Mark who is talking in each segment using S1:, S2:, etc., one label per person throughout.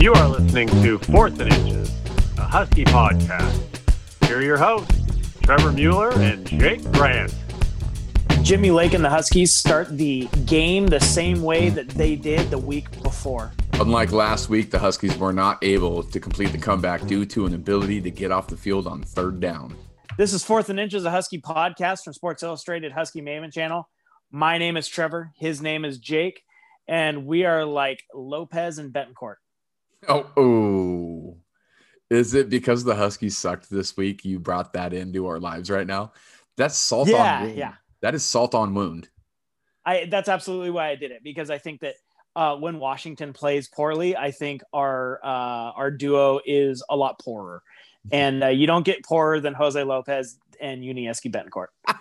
S1: You are listening to Fourth and Inches, a Husky podcast. Here are your hosts, Trevor Mueller and Jake Grant.
S2: Jimmy Lake and the Huskies start the game the same way that they did the week before.
S3: Unlike last week, the Huskies were not able to complete the comeback due to an ability to get off the field on third down.
S2: This is Fourth and Inches, a Husky podcast from Sports Illustrated Husky Maven channel. My name is Trevor. His name is Jake. And we are like Lopez and Betancourt.
S3: Oh, oh. Is it because the Huskies sucked this week? You brought that into our lives right now. That's salt
S2: Yeah,
S3: on wound.
S2: yeah.
S3: That is salt on wound.
S2: I that's absolutely why I did it because I think that uh, when Washington plays poorly, I think our uh, our duo is a lot poorer, and uh, you don't get poorer than Jose Lopez and Yuniesky Betancourt.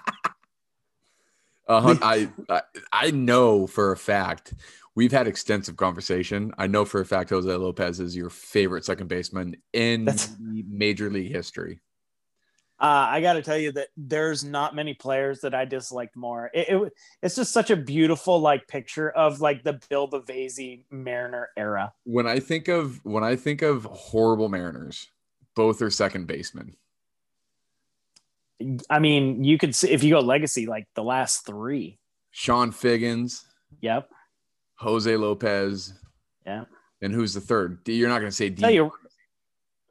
S3: Uh, hun- I, I I know for a fact we've had extensive conversation. I know for a fact Jose Lopez is your favorite second baseman in
S2: That's-
S3: major league history.
S2: Uh, I got to tell you that there's not many players that I disliked more. It, it it's just such a beautiful like picture of like the Bill Bavasi Mariner era.
S3: When I think of when I think of horrible Mariners, both are second basemen.
S2: I mean, you could see if you go legacy, like the last three.
S3: Chone Figgins,
S2: Yep.
S3: Jose Lopez,
S2: Yeah.
S3: and who's the third? You're not going to say D.
S2: Tell you,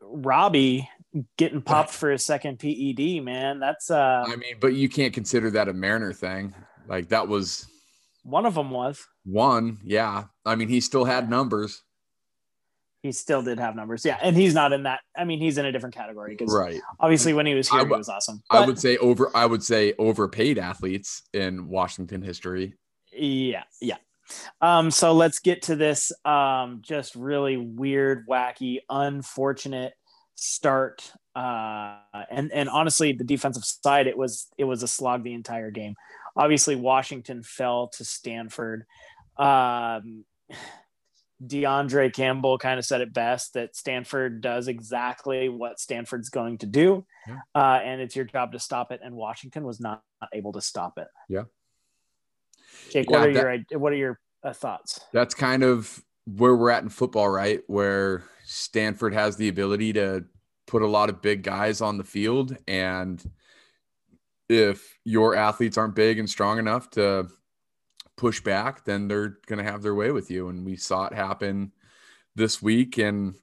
S2: Robbie getting popped for a second PED, man. That's uh
S3: I mean, but you can't consider that a Mariner thing. Like that was
S2: one of them was.
S3: one. Yeah, I mean, he still had numbers.
S2: He still did have numbers, yeah, and he's not in that. I mean, he's in a different category because
S3: Right.
S2: obviously when he was here,
S3: I
S2: he was awesome.
S3: I would say over. I would say overpaid athletes in Washington history.
S2: Yeah, yeah. Um, so let's get to this um just really weird, wacky, unfortunate start. Uh and and honestly, the defensive side, it was it was a slog the entire game. Obviously, Washington fell to Stanford. Um DeAndre Campbell kind of said it best that Stanford does exactly what Stanford's going to do.
S3: Yeah.
S2: Uh, and it's your job to stop it. And Washington was not, not able to stop it.
S3: Yeah.
S2: Jake,
S3: Yeah,
S2: what are
S3: that-
S2: your what are your uh, thoughts?
S3: That's kind of where we're at in football, right? Where Stanford has the ability to put a lot of big guys on the field. And if your athletes aren't big and strong enough to push back, then they're going to have their way with you. And we saw it happen this week. And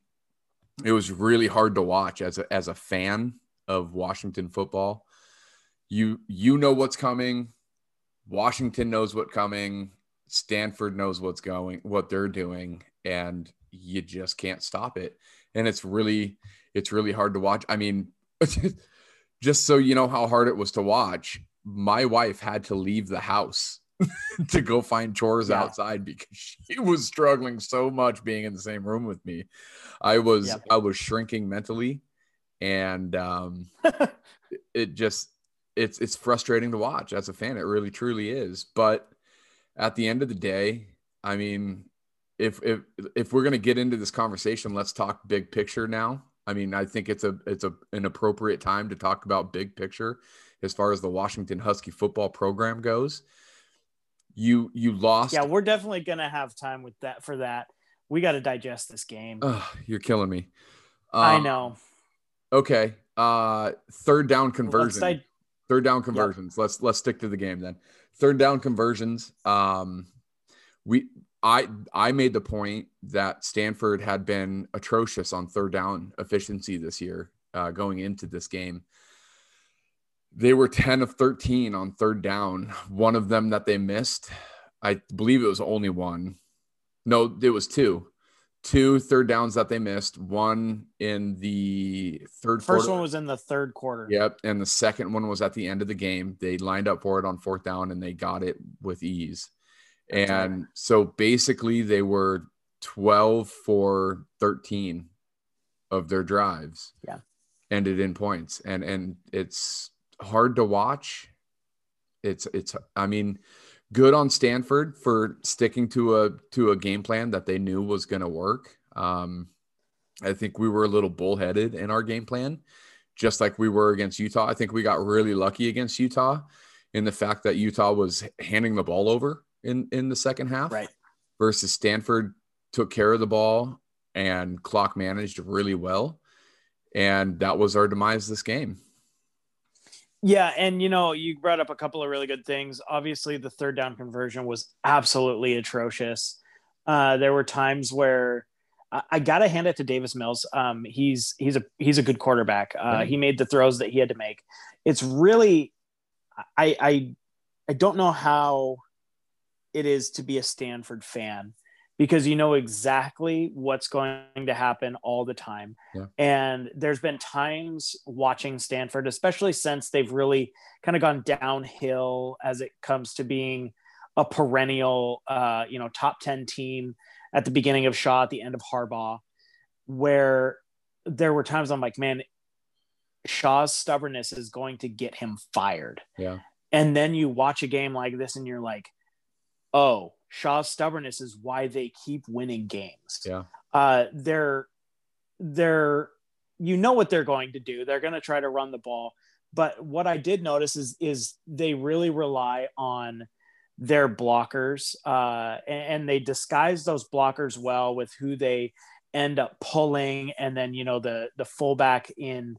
S3: it was really hard to watch as a, as a fan of Washington football. You, you know what's coming. Washington knows what's coming. Stanford knows what's going, what they're doing, and you just can't stop it. And it's really, it's really hard to watch. I mean, just so you know how hard it was to watch, my wife had to leave the house to go find chores
S2: Yeah.
S3: outside because she was struggling so much being in the same room with me. I was,
S2: Yep.
S3: I was shrinking mentally, and um, it just it's it's frustrating to watch as a fan. It really truly is. But at the end of the day, I mean, if if if we're gonna get into this conversation, let's talk big picture now. I mean, I think it's a it's a an appropriate time to talk about big picture as far as the Washington Husky football program goes. You you lost.
S2: Yeah, we're definitely gonna have time with that for that. We got to digest this game.
S3: Ugh, you're killing me.
S2: I
S3: Um,
S2: know.
S3: Okay. Uh, third down conversion.
S2: di-
S3: third down conversions let's let's stick to the game then third down conversions um we i i made the point that stanford had been atrocious on third down efficiency this year uh, going into this game they were 10 of 13 on third down one of them that they missed i believe it was only one no it was two two third downs that they missed one in the third
S2: First
S3: quarter.
S2: one was in the third quarter.
S3: Yep. And the second one was at the end of the game. They lined up for it on fourth down and they got it with ease. And so basically they were 12 for 13 of their drives.
S2: Yeah.
S3: Ended in points. And and it's hard to watch. It's it's I mean, good on Stanford for sticking to a to a game plan that they knew was going to work. Um I think we were a little bullheaded in our game plan just like we were against Utah. I think we got really lucky against Utah in the fact that Utah was handing the ball over in in the second half.
S2: Right.
S3: Versus Stanford took care of the ball and clock managed really well. And that was our demise this game.
S2: Yeah, and you know, you brought up a couple of really good things. Obviously, the third down conversion was absolutely atrocious. Uh, there were times where I, I got to hand it to Davis Mills. Um, he's he's a he's a good quarterback. Uh, He made the throws that he had to make. It's really, I I I don't know how it is to be a Stanford fan because you know exactly what's going to happen all the time.
S3: Yeah.
S2: And there's been times watching Stanford, especially since they've really kind of gone downhill as it comes to being a perennial, uh, you know, top 10 team at the beginning of Shaw, at the end of Harbaugh, where there were times I'm like, man, Shaw's stubbornness is going to get him fired.
S3: Yeah.
S2: And then you watch a game like this and you're like, oh, Shaw's stubbornness is why they keep winning games.
S3: Yeah.
S2: Uh, they're they're you know what they're going to do. They're going to try to run the ball. But what I did notice is is they really rely on their blockers, uh, and, and they disguise those blockers well with who they end up pulling, and then you know the the fullback in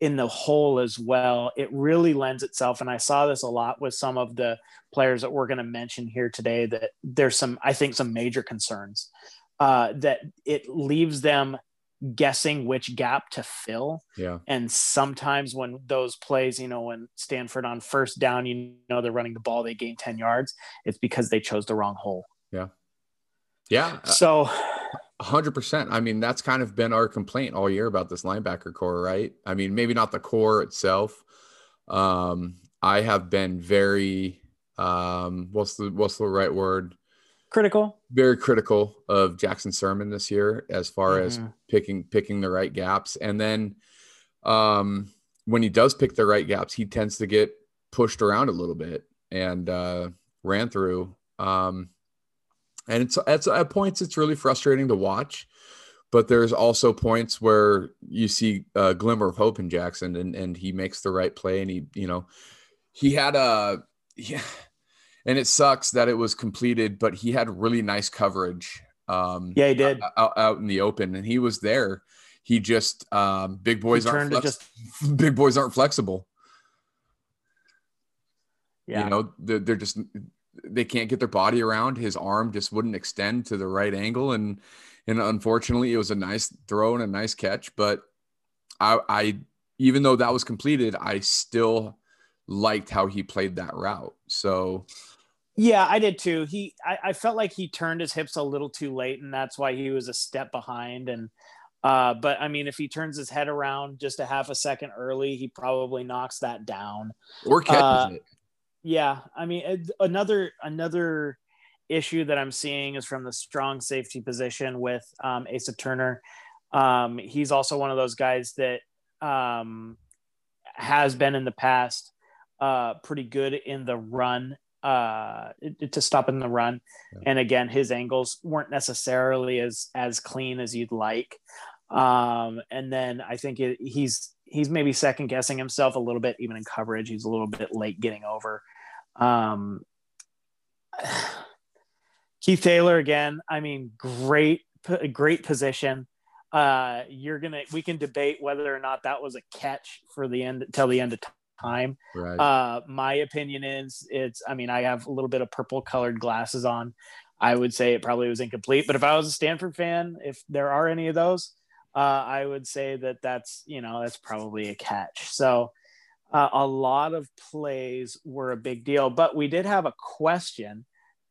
S2: in the hole as well. It really lends itself, and I saw this a lot with some of the players that we're going to mention here today. That there's some, I think, some major concerns uh, that it leaves them guessing which gap to fill.
S3: Yeah.
S2: And sometimes when those plays, you know, when Stanford on first down, you know, they're running the ball, they gain 10 yards. It's because they chose the wrong hole.
S3: Yeah. Yeah.
S2: So
S3: hundred percent. I mean, that's kind of been our complaint all year about this linebacker core, right? I mean, maybe not the core itself. Um, I have been very um, what's the what's the right word?
S2: Critical.
S3: Very critical of Jackson Sirmon this year as far mm-hmm. as picking picking the right gaps. And then um, when he does pick the right gaps, he tends to get pushed around a little bit and uh, ran through. Um, and it's, it's at points it's really frustrating to watch but there's also points where you see a glimmer of hope in Jackson and, and he makes the right play and he you know he had a yeah and it sucks that it was completed but he had really nice coverage um
S2: yeah he did.
S3: out, out in the open and he was there. He just um big boys aren't flex- just big boys aren't flexible. Yeah. you know they're, they're just they can't get their body around. His arm just wouldn't extend to the right angle, and and unfortunately, it was a nice throw and a nice catch. But I, I even though that was completed, I still liked how he played that route. So.
S2: Yeah, I did too. He, I, I felt like he turned his hips a little too late, and that's why he was a step behind. And uh, but I mean, if he turns his head around just a half a second early, he probably knocks that down
S3: or catches uh, it
S2: yeah, I mean another another issue that I'm seeing is from the strong safety position with um, Asa Turner. Um, he's also one of those guys that um, has been in the past uh, pretty good in the run uh, to stop in the run. Yeah. And again, his angles weren't necessarily as as clean as you'd like. Um, and then I think it, he's he's maybe second guessing himself a little bit, even in coverage. He's a little bit late getting over. Um, Keith Taylor again. I mean, great, great position. Uh, you're gonna. We can debate whether or not that was a catch for the end till the end of time.
S3: Right.
S2: Uh, my opinion is it's. I mean, I have a little bit of purple colored glasses on. I would say it probably was incomplete. But if I was a Stanford fan, if there are any of those, uh, I would say that that's you know that's probably a catch. So uh, a lot of plays were a big deal, but we did have a question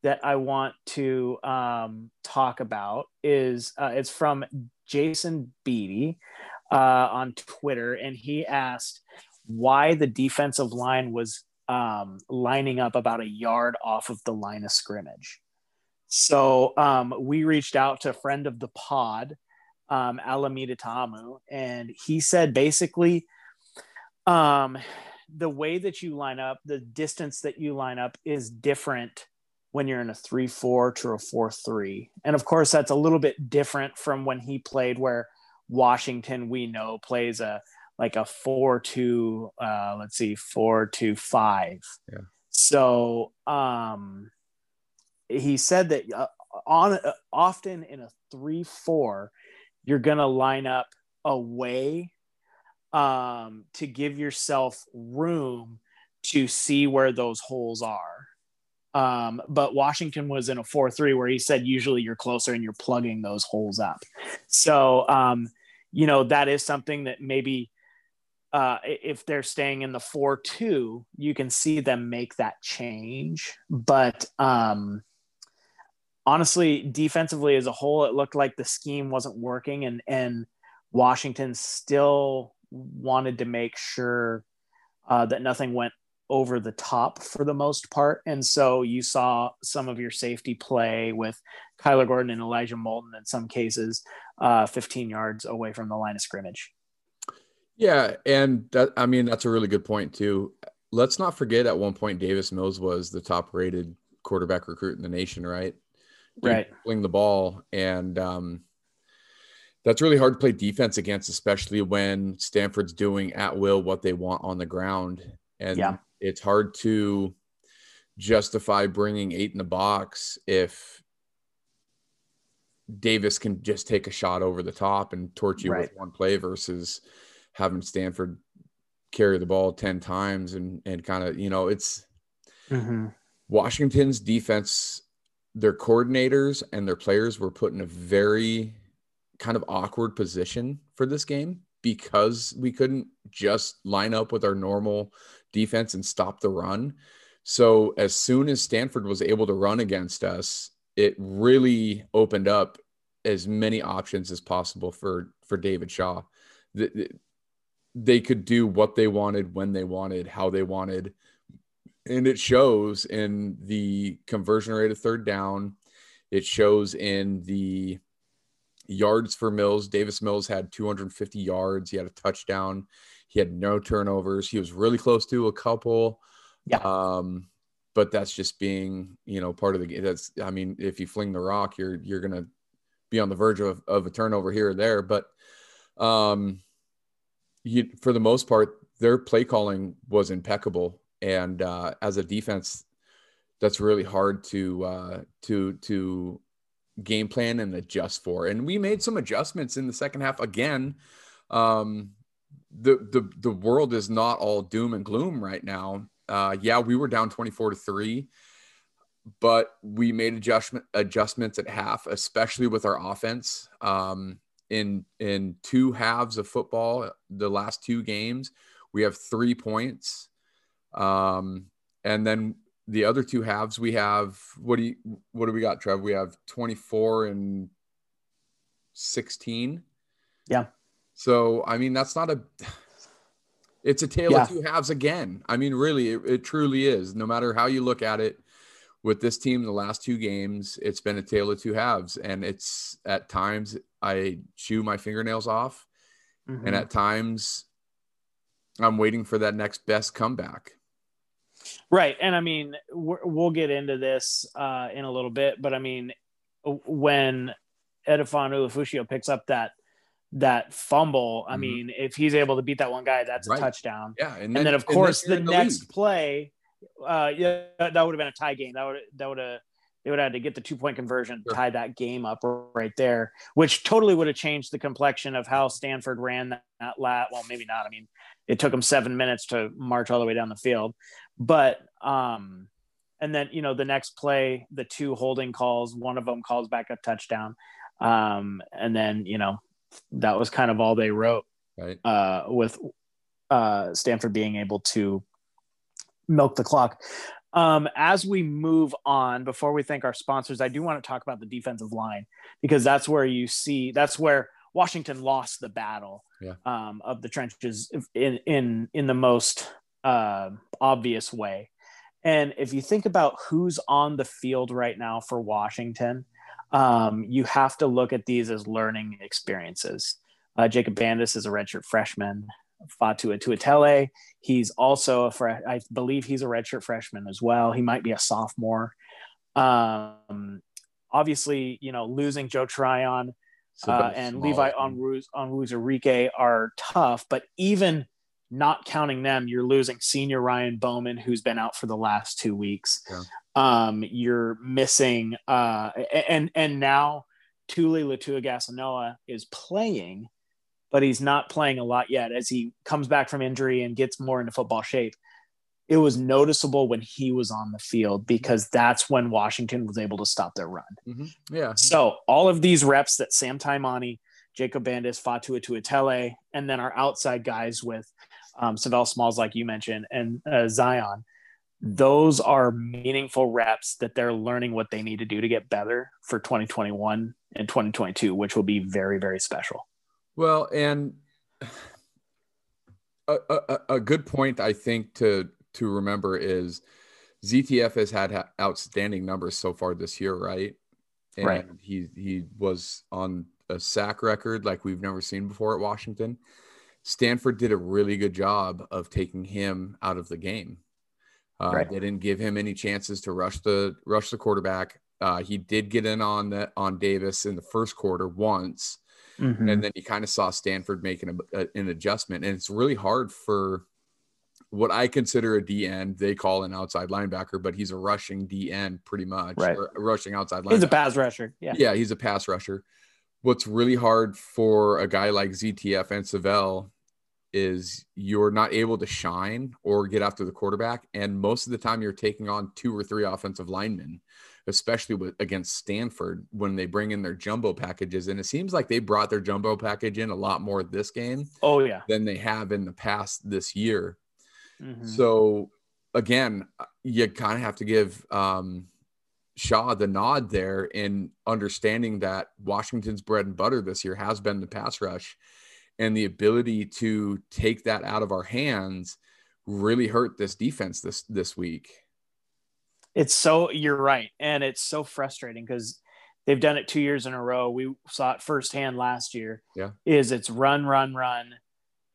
S2: that I want to um, talk about. Is uh, it's from Jason Beatty uh, on Twitter, and he asked why the defensive line was um, lining up about a yard off of the line of scrimmage. So um, we reached out to a friend of the pod, um, Alameda Ta'amu, and he said basically um, the way that you line up, the distance that you line up is different when you're in a 3 4 to a 4 3. And of course, that's a little bit different from when he played, where Washington, we know, plays a like a four to uh, let's see, four to five.
S3: Yeah.
S2: So um, he said that uh, on uh, often in a three four, you're gonna line up away um, to give yourself room to see where those holes are. Um, but Washington was in a 4 3 where he said usually you're closer and you're plugging those holes up. So, um, you know, that is something that maybe uh, if they're staying in the 4 2, you can see them make that change. But um, honestly, defensively as a whole, it looked like the scheme wasn't working and, and Washington still wanted to make sure uh, that nothing went over the top for the most part. And so you saw some of your safety play with Kyler Gordon and Elijah Molden in some cases, uh, 15 yards away from the line of scrimmage.
S3: Yeah. And that, I mean, that's a really good point, too. Let's not forget at one point, Davis Mills was the top rated quarterback recruit in the nation, right?
S2: Right.
S3: Fling the ball. And, um, that's really hard to play defense against, especially when Stanford's doing at will what they want on the ground. And
S2: yeah.
S3: it's hard to justify bringing eight in the box if Davis can just take a shot over the top and torch you
S2: Right.
S3: with one play versus having Stanford carry the ball 10 times and, and kind of, you know, it's mm-hmm. Washington's defense, their coordinators and their players were put in a very kind of awkward position for this game because we couldn't just line up with our normal defense and stop the run. So as soon as Stanford was able to run against us, it really opened up as many options as possible for for David Shaw. The- the- They could do what they wanted, when they wanted, how they wanted, and it shows in the conversion rate of third down. It shows in the yards for Mills. Davis Mills had 250 yards. He had a touchdown. He had no turnovers. He was really close to a couple.
S2: Yeah.
S3: Um, but that's just being, you know, part of the game. That's, I mean, if you fling the rock, you're you're gonna be on the verge of, of a turnover here or there. But um, you, for the most part, their play calling was impeccable. And uh, as a defense, that's really hard to uh, to to game plan and adjust for. And we made some adjustments in the second half again. Um, the the the world is not all doom and gloom right now. Uh, yeah, we were down 24 to 3, but we made adjustment adjustments at half, especially with our offense. Um, in in two halves of football, the last two games, we have three points. Um, and then the other two halves we have what do you what do we got trev? We have 24 and 16
S2: Yeah.
S3: so i mean that's not a it's a tale
S2: Yeah.
S3: of two halves again. I mean really it, it truly is. No matter how you look at it with this team the last two games it's been a tale of two halves. And it's at times i chew my fingernails off.
S2: Mhm.
S3: and at times i'm waiting for that next best comeback
S2: Right. And I mean, we're, we'll get into this uh, in a little bit, but I mean, when Edefuan Ulofoshio picks up that that fumble, I
S3: Mhm.
S2: mean, if he's able to beat that one guy, that's a
S3: Right.
S2: touchdown.
S3: yeah
S2: And then, of course,
S3: you're
S2: the next
S3: lead.
S2: play, uh, yeah, that would have been a tie game. That would that would have they would have had to get the two point conversion,
S3: Sure.
S2: tie that game up right there, which totally would have changed the complexion of how Stanford ran that, that lat. Well, maybe not. I mean, it took them seven minutes to march all the way down the field, but um, and then you know the next play, the two holding calls, one of them calls back a touchdown, um, and then you know that was kind of all they wrote
S3: right.
S2: uh, with uh, Stanford being able to milk the clock. Um, as we move on, before we thank our sponsors, I do want to talk about the defensive line because that's where you see that's where Washington lost the battle
S3: Yeah.
S2: um, of the trenches in in in the most uh, obvious way. And if you think about who's on the field right now for Washington, um, you have to look at these as learning experiences. Uh, Jacob Bandes is a redshirt freshman. Faatui Tuitele, he's also a fre- I believe he's a redshirt freshman as well. He might be a sophomore. Um, obviously, you know, losing Joe Tryon uh, and Levi Onwuz, Onwuzurike are tough, but even not counting them, you're losing senior Ryan Bowman, who's been out for the last two weeks. Yeah. Um, you're missing, uh, and and now Tuli Letuligasenoa is playing, but he's not playing a lot yet as he comes back from injury and gets more into football shape. It was noticeable when he was on the field because that's when Washington was able to stop their run.
S3: Mm-hmm. Yeah.
S2: So all of these reps that Sam Taimani, Jacob Bandes, Faatui Tuitele, and then our outside guys with um, Savell Smalls, like you mentioned, and uh, Zion, those are meaningful reps that they're learning what they need to do to get better for 2021 and 2022, which will be very, very special.
S3: Well, and a, a, a good point I think to to remember is ZTF has had outstanding numbers so far this year, right? And
S2: right.
S3: he he was on a sack record like we've never seen before at Washington. Stanford did a really good job of taking him out of the game. Uh, right. They didn't give him any chances to rush the rush the quarterback. Uh, he did get in on the on Davis in the first quarter once, mm-hmm. and then you kind of saw Stanford making a, a, an adjustment. And it's really hard for what I consider a DN. They call an outside linebacker, but he's a rushing DN pretty much,
S2: right?
S3: rushing outside
S2: linebacker. He's a pass rusher. Yeah,
S3: yeah, he's a pass rusher what's really hard for a guy like ZTF and Savell is you're not able to shine or get after the quarterback. And most of the time you're taking on two or three offensive linemen, especially with against Stanford when they bring in their jumbo packages. And it seems like they brought their jumbo package in a lot more this game.
S2: Oh yeah.
S3: Than they have in the past this year. Mm-hmm. So again, you kind of have to give um, Shaw the nod there in understanding that Washington's bread and butter this year has been the pass rush and the ability to take that out of our hands really hurt this defense this this week.
S2: It's so you're right and it's so frustrating cuz they've done it 2 years in a row. We saw it firsthand last year.
S3: Yeah.
S2: Is it's run run run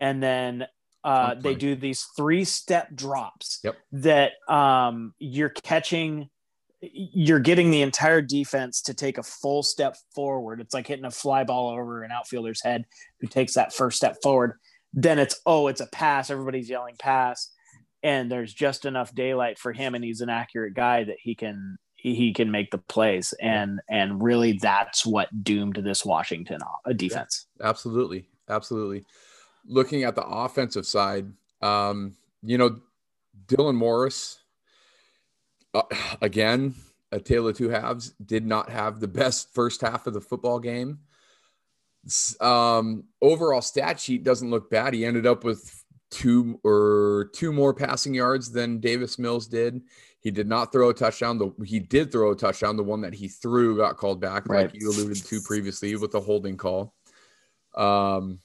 S2: and then uh, they do these three step drops
S3: yep.
S2: that um, you're catching you're getting the entire defense to take a full step forward. It's like hitting a fly ball over an outfielder's head who takes that first step forward. Then it's, oh, it's a pass. Everybody's yelling pass. And there's just enough daylight for him, and he's an accurate guy that he can he can make the plays. And and really that's what doomed this Washington defense.
S3: Yeah, absolutely. Absolutely. Looking at the offensive side, um, you know, Dylan Morris uh, again, a tale of two halves. Did not have the best first half of the football game. Um, overall stat sheet doesn't look bad. He ended up with two or two more passing yards than Davis Mills did. He did not throw a touchdown. The he did throw a touchdown. The one that he threw got called back, right. like you alluded to previously with the holding call. Um,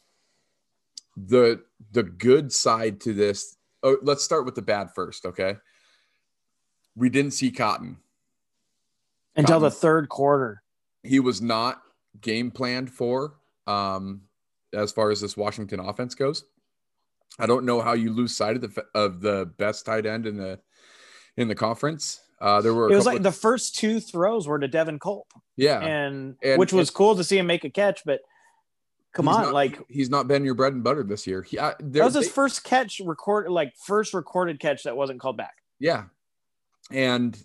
S3: the the good side to this. Oh, let's start with the bad first, okay? we didn't see Cotton
S2: until Cotton, the third quarter.
S3: He was not game planned for um, as far as this Washington offense goes. I don't know how you lose sight of the of the best tight end in the in the conference. Uh, there were
S2: it was like of, the first two throws were to Devin Culp.
S3: Yeah,
S2: and, and which was cool to see him make a catch, but come on,
S3: not,
S2: like
S3: he's not been your bread and butter this year. He, I,
S2: that was his they, first catch record, like first recorded catch that wasn't called back.
S3: Yeah, and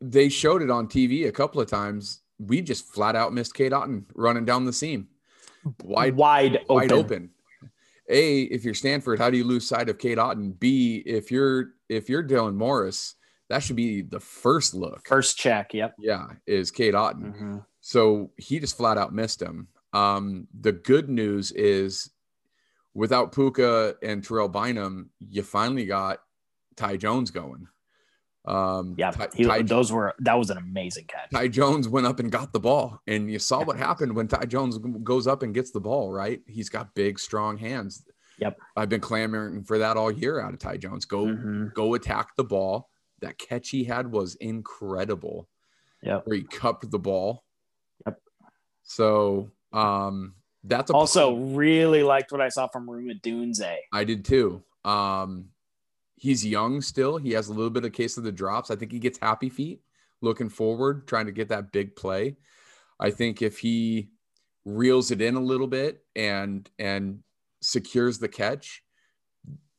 S3: they showed it on TV a couple of times. We just flat out missed Cade Otton running down the seam,
S2: wide, wide,
S3: wide open. open. A, if you're Stanford, how do you lose sight of Cade Otton? B, if you're if you're Dylan Morris, that should be the first look,
S2: first check. Yep.
S3: Yeah, is Cade Otton. Mm-hmm. So he just flat out missed him. Um, the good news is, without Puka and Terrell Bynum, you finally got Ty Jones going.
S2: Um, yeah, Ty, he, Ty, those were that was an amazing catch.
S3: Ty Jones went up and got the ball, and you saw what happened when Ty Jones goes up and gets the ball. Right, he's got big, strong hands.
S2: Yep,
S3: I've been clamoring for that all year out of Ty Jones. Go, mm-hmm. go attack the ball. That catch he had was incredible.
S2: Yeah,
S3: where he cupped the ball.
S2: Yep.
S3: So, um, that's
S2: also really liked what I saw from Rome Odunze.
S3: I did too. Um, he's young still. He has a little bit of case of the drops. I think he gets happy feet looking forward, trying to get that big play. I think if he reels it in a little bit and and secures the catch,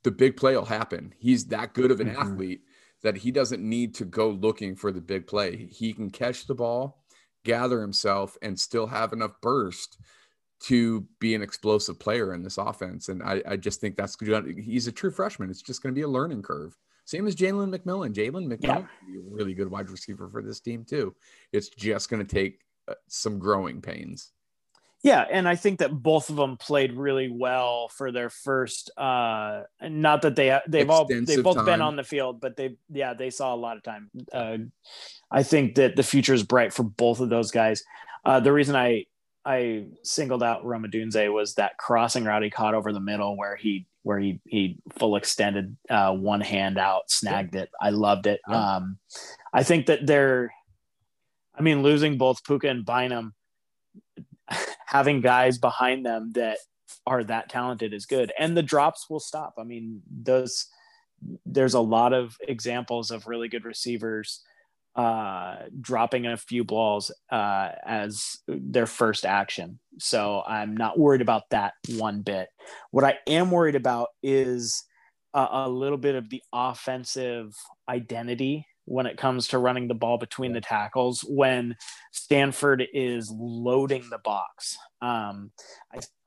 S3: the big play will happen. He's that good of an mm-hmm. athlete that he doesn't need to go looking for the big play. He can catch the ball, gather himself, and still have enough burst to be an explosive player in this offense. And I, I just think that's. He's a true freshman. It's just going to be a learning curve. Same as Jalen McMillan. Jalen McMillan yeah. a really good wide receiver for this team too. It's just going to take uh, some growing pains.
S2: Yeah, and I think that both of them played really well for their first. Uh, not that they they've all they've both time. been on the field, but they yeah they saw a lot of time. Uh, I think that the future is bright for both of those guys. Uh, the reason I I singled out Rome Odunze was that crossing route he caught over the middle where he where he he full extended uh, one hand out, snagged it. I loved it. Yeah. Um, I think that they're, I mean, losing both Puka and Bynum having guys behind them that are that talented is good and the drops will stop i mean those there's a lot of examples of really good receivers uh, dropping a few balls uh, as their first action. So I'm not worried about that one bit. What I am worried about is a, a little bit of the offensive identity when it comes to running the ball between the tackles when Stanford is loading the box. Um,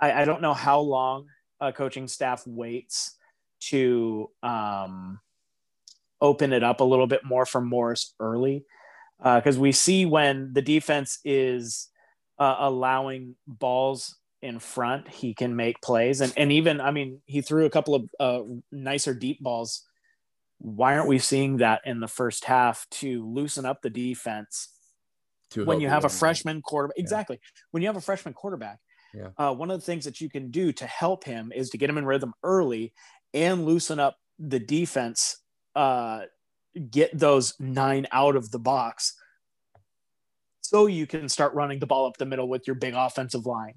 S2: I, I don't know how long a coaching staff waits to um, open it up a little bit more for Morris early because uh, we see when the defense is uh, allowing balls in front, he can make plays. And, and even, I mean, he threw a couple of uh, nicer deep balls why aren't we seeing that in the first half to loosen up the defense when you have a freshman quarterback? Yeah. Exactly. When you have a freshman quarterback, yeah. Uh, one of the things that you can do to help him is to get him in rhythm early and loosen up the defense, uh, get those nine out of the box so you can start running the ball up the middle with your big offensive line.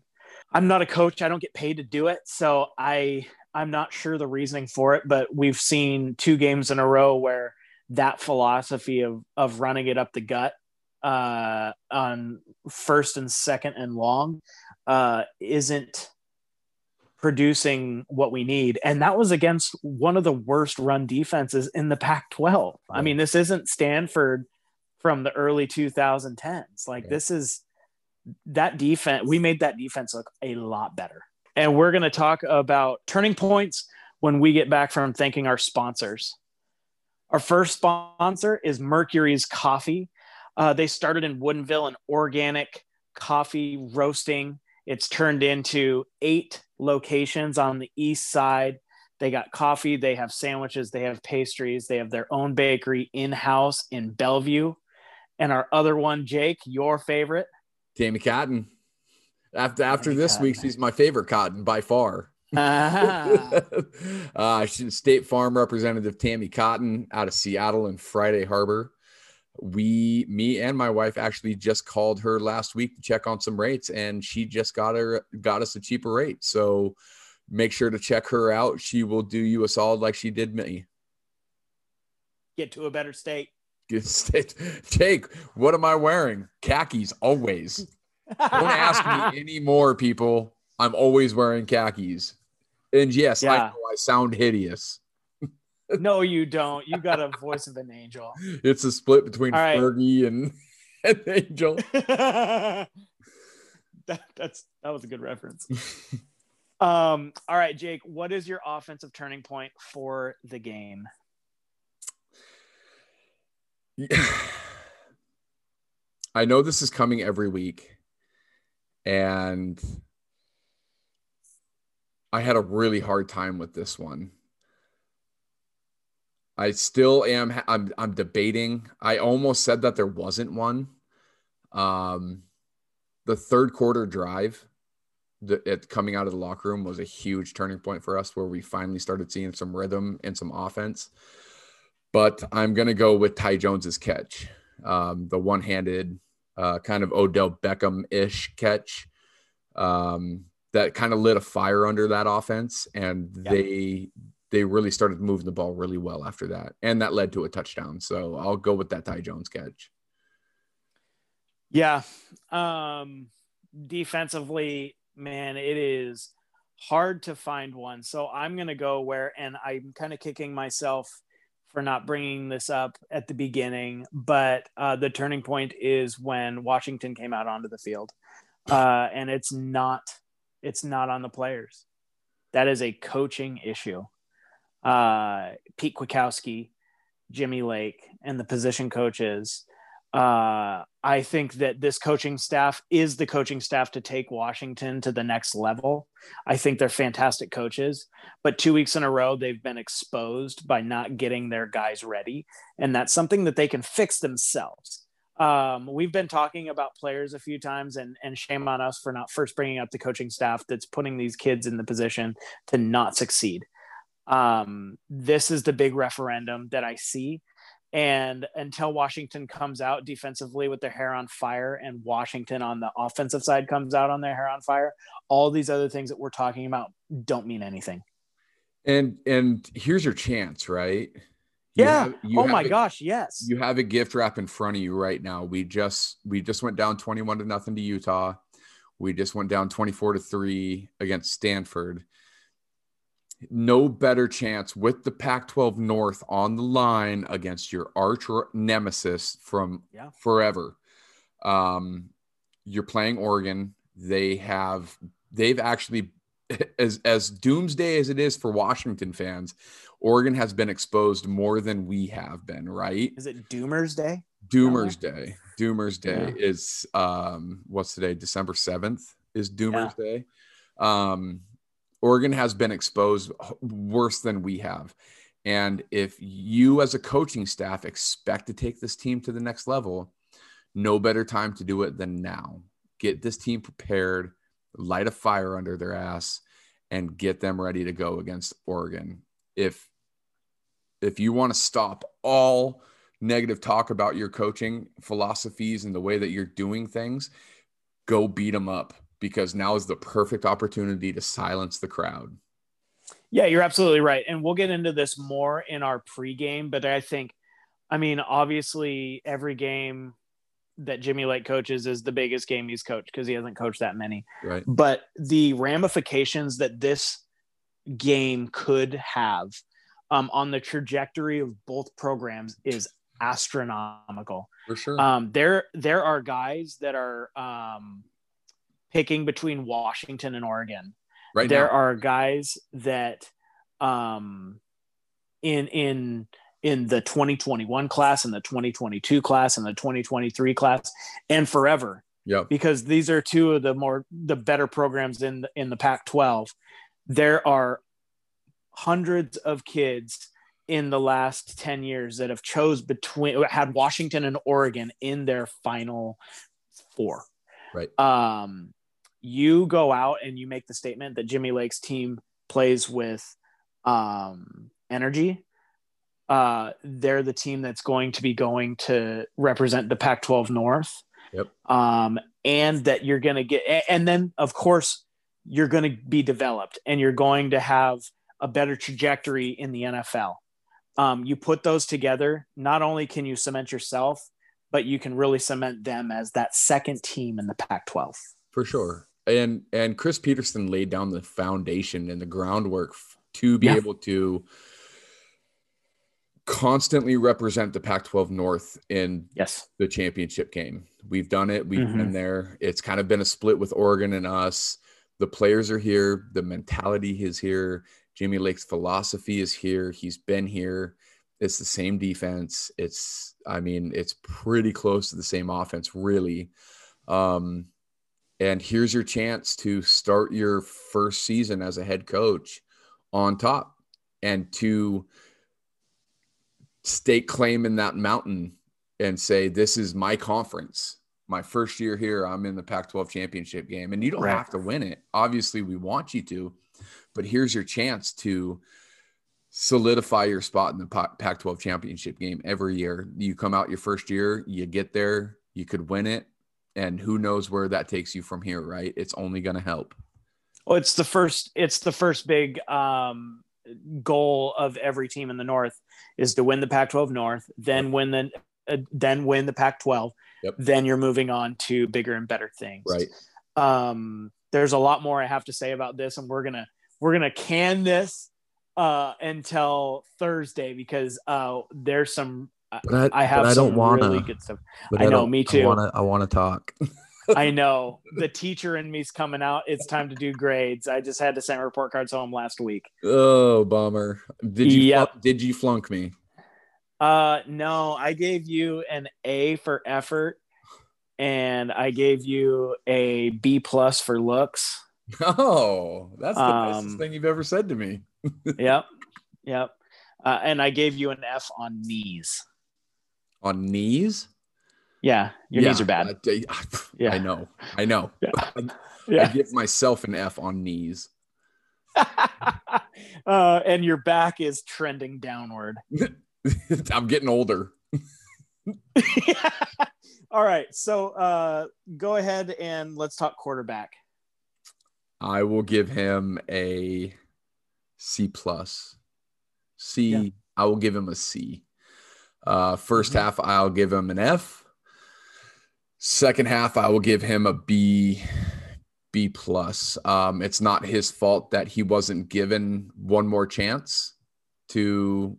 S2: I'm not a coach. I don't get paid to do it. So I I'm not sure the reasoning for it, but we've seen two games in a row where that philosophy of of running it up the gut uh, on first and second and long uh, isn't producing what we need. And that was against one of the worst run defenses in the Pac 12. I mean, this isn't Stanford from the early 2010s. Like, this is that defense. We made that defense look a lot better and we're going to talk about turning points when we get back from thanking our sponsors. Our first sponsor is Mercury's Coffee. Uh, they started in Woodinville, an organic coffee roasting. It's turned into eight locations on the east side. They got coffee, they have sandwiches, they have pastries, they have their own bakery in house in Bellevue. And our other one, Jake, your favorite?
S3: Tammy Cotton. After after this cotton. week, she's my favorite cotton by far. uh, State Farm Representative Tammy Cotton out of Seattle and Friday Harbor. We, me and my wife actually just called her last week to check on some rates, and she just got her got us a cheaper rate. So make sure to check her out. She will do you a solid like she did me.
S2: Get to a better state.
S3: Get state. Jake, what am I wearing? Khakis always. Don't ask me anymore, people. I'm always wearing khakis. And yes, yeah. I know I sound hideous.
S2: No, you don't. You got a voice of an angel.
S3: It's a split between right. Fergie and, and Angel.
S2: that, that's that was a good reference. um, all right, Jake, what is your offensive turning point for the game?
S3: I know this is coming every week and I had a really hard time with this one. I still am. I'm, I'm debating. I almost said that there wasn't one. Um, the third quarter drive, the, it coming out of the locker room was a huge turning point for us, where we finally started seeing some rhythm and some offense. But I'm gonna go with Ty Jones's catch, um, the one-handed uh, kind of Odell Beckham ish catch um, that kind of lit a fire under that offense, and they they really started moving the ball really well after that, and that led to a touchdown. So I'll go with that Ty Jones catch.
S2: Yeah, um, defensively, man, it is hard to find one. So I'm going to go where, and I'm kind of kicking myself for not bringing this up at the beginning, but uh, the turning point is when Washington came out onto the field, uh, and it's not it's not on the players. That is a coaching issue. Uh, Pete Kwiatkowski, Jimmy Lake, and the position coaches uh, I think that this coaching staff is the coaching staff to take Washington to the next level. I think they're fantastic coaches, but two weeks in a row, they've been exposed by not getting their guys ready. And that's something that they can fix themselves. Um, we've been talking about players a few times, and, and shame on us for not first bringing up the coaching staff that's putting these kids in the position to not succeed. Um, this is the big referendum that I see and until Washington comes out defensively with their hair on fire and Washington on the offensive side comes out on their hair on fire, all these other things that we're talking about don't mean anything.
S3: And and here's your chance, right?
S2: You yeah. Have, oh my a, gosh, yes.
S3: You have a gift wrap in front of you right now. We just we just went down 21 to nothing to Utah. We just went down 24 to 3 against Stanford no better chance with the Pac 12 North on the line against your arch nemesis from yeah. forever. Um, you're playing Oregon. They have, they've actually, as, as doomsday as it is for Washington fans, Oregon has been exposed more than we have been, right?
S2: Is it Doomers Day?
S3: Doomers Day. Doomers Day yeah. is, um, what's today? December 7th is Doomers yeah. Day. Um, Oregon has been exposed worse than we have. And if you, as a coaching staff, expect to take this team to the next level, no better time to do it than now. Get this team prepared, light a fire under their ass, and get them ready to go against Oregon. If if you want to stop all negative talk about your coaching philosophies and the way that you're doing things, go beat them up because now is the perfect opportunity to silence the crowd.
S2: Yeah, you're absolutely right. And we'll get into this more in our pregame, but I think, I mean, obviously, every game that Jimmy Lake coaches is the biggest game he's coached because he hasn't coached that many.
S3: Right.
S2: But the ramifications that this game could have um, on the trajectory of both programs is astronomical.
S3: For sure.
S2: Um, there, there are guys that are um, picking between Washington and Oregon. Right. There now. are guys that um in in in the 2021 class and the 2022 class and the 2023 class and forever.
S3: Yeah.
S2: Because these are two of the more the better programs in the, in the Pac-12. There are hundreds of kids in the last 10 years that have chose between had Washington and Oregon in their final four.
S3: Right.
S2: Um you go out and you make the statement that Jimmy Lake's team plays with um, energy, uh, they're the team that's going to be going to represent the Pac 12 North.
S3: Yep.
S2: Um, and that you're going to get, and then of course, you're going to be developed and you're going to have a better trajectory in the NFL. Um, you put those together, not only can you cement yourself, but you can really cement them as that second team in the Pac 12.
S3: For sure and and Chris Petersen laid down the foundation and the groundwork to be yeah. able to constantly represent the Pac-12 North in
S2: yes
S3: the championship game. We've done it. We've mm-hmm. been there. It's kind of been a split with Oregon and us. The players are here. The mentality is here. Jimmy Lake's philosophy is here. He's been here. It's the same defense. It's I mean it's pretty close to the same offense, really. Um, and here's your chance to start your first season as a head coach on top and to stake claim in that mountain and say, This is my conference. My first year here, I'm in the Pac 12 championship game. And you don't right. have to win it. Obviously, we want you to, but here's your chance to solidify your spot in the Pac 12 championship game every year. You come out your first year, you get there, you could win it, and who knows where that takes you from here right? It's only going to help.
S2: Well it's the first it's the first big um, goal of every team in the north is to win the pac 12 north then win the uh, then win the pac 12
S3: yep.
S2: then you're moving on to bigger and better things.
S3: Right.
S2: Um, there's a lot more I have to say about this, and we're gonna we're gonna can this uh, until Thursday because uh, there's some.
S4: But I,
S2: I have
S4: I
S2: some
S4: don't wanna.
S2: really good stuff.
S4: but
S2: I know,
S4: don't-
S2: me too.
S4: I wanna, I wanna talk.
S2: I know the teacher in me's coming out. It's time to do grades. I just had to send report cards home last week.
S3: Oh, bummer. Did you
S2: Yep.
S3: flunk, did you flunk me?
S2: Uh, no, I gave you an A for effort, and I gave you a B plus for looks.
S3: Oh, that's the nicest
S2: Um,
S3: thing you've ever said to me.
S2: yep, yep. Uh, and I gave you an F on knees.
S3: On knees?
S2: Yeah, your
S3: Yeah,
S2: knees are bad.
S3: I, I-
S2: Yeah.
S3: I know. I know.
S2: Yeah.
S3: I
S2: Yeah.
S3: give myself an F on knees.
S2: uh, and your back is trending downward.
S3: I'm getting older.
S2: All right, so uh, go ahead and let's talk quarterback.
S3: I will give him a C plus. C.
S2: Yeah.
S3: I will give him a C. Uh, 1st
S2: Mhm.
S3: half, I'll give him an F. Second half, I will give him a B. B plus. Um, it's not his fault that he wasn't given one more chance to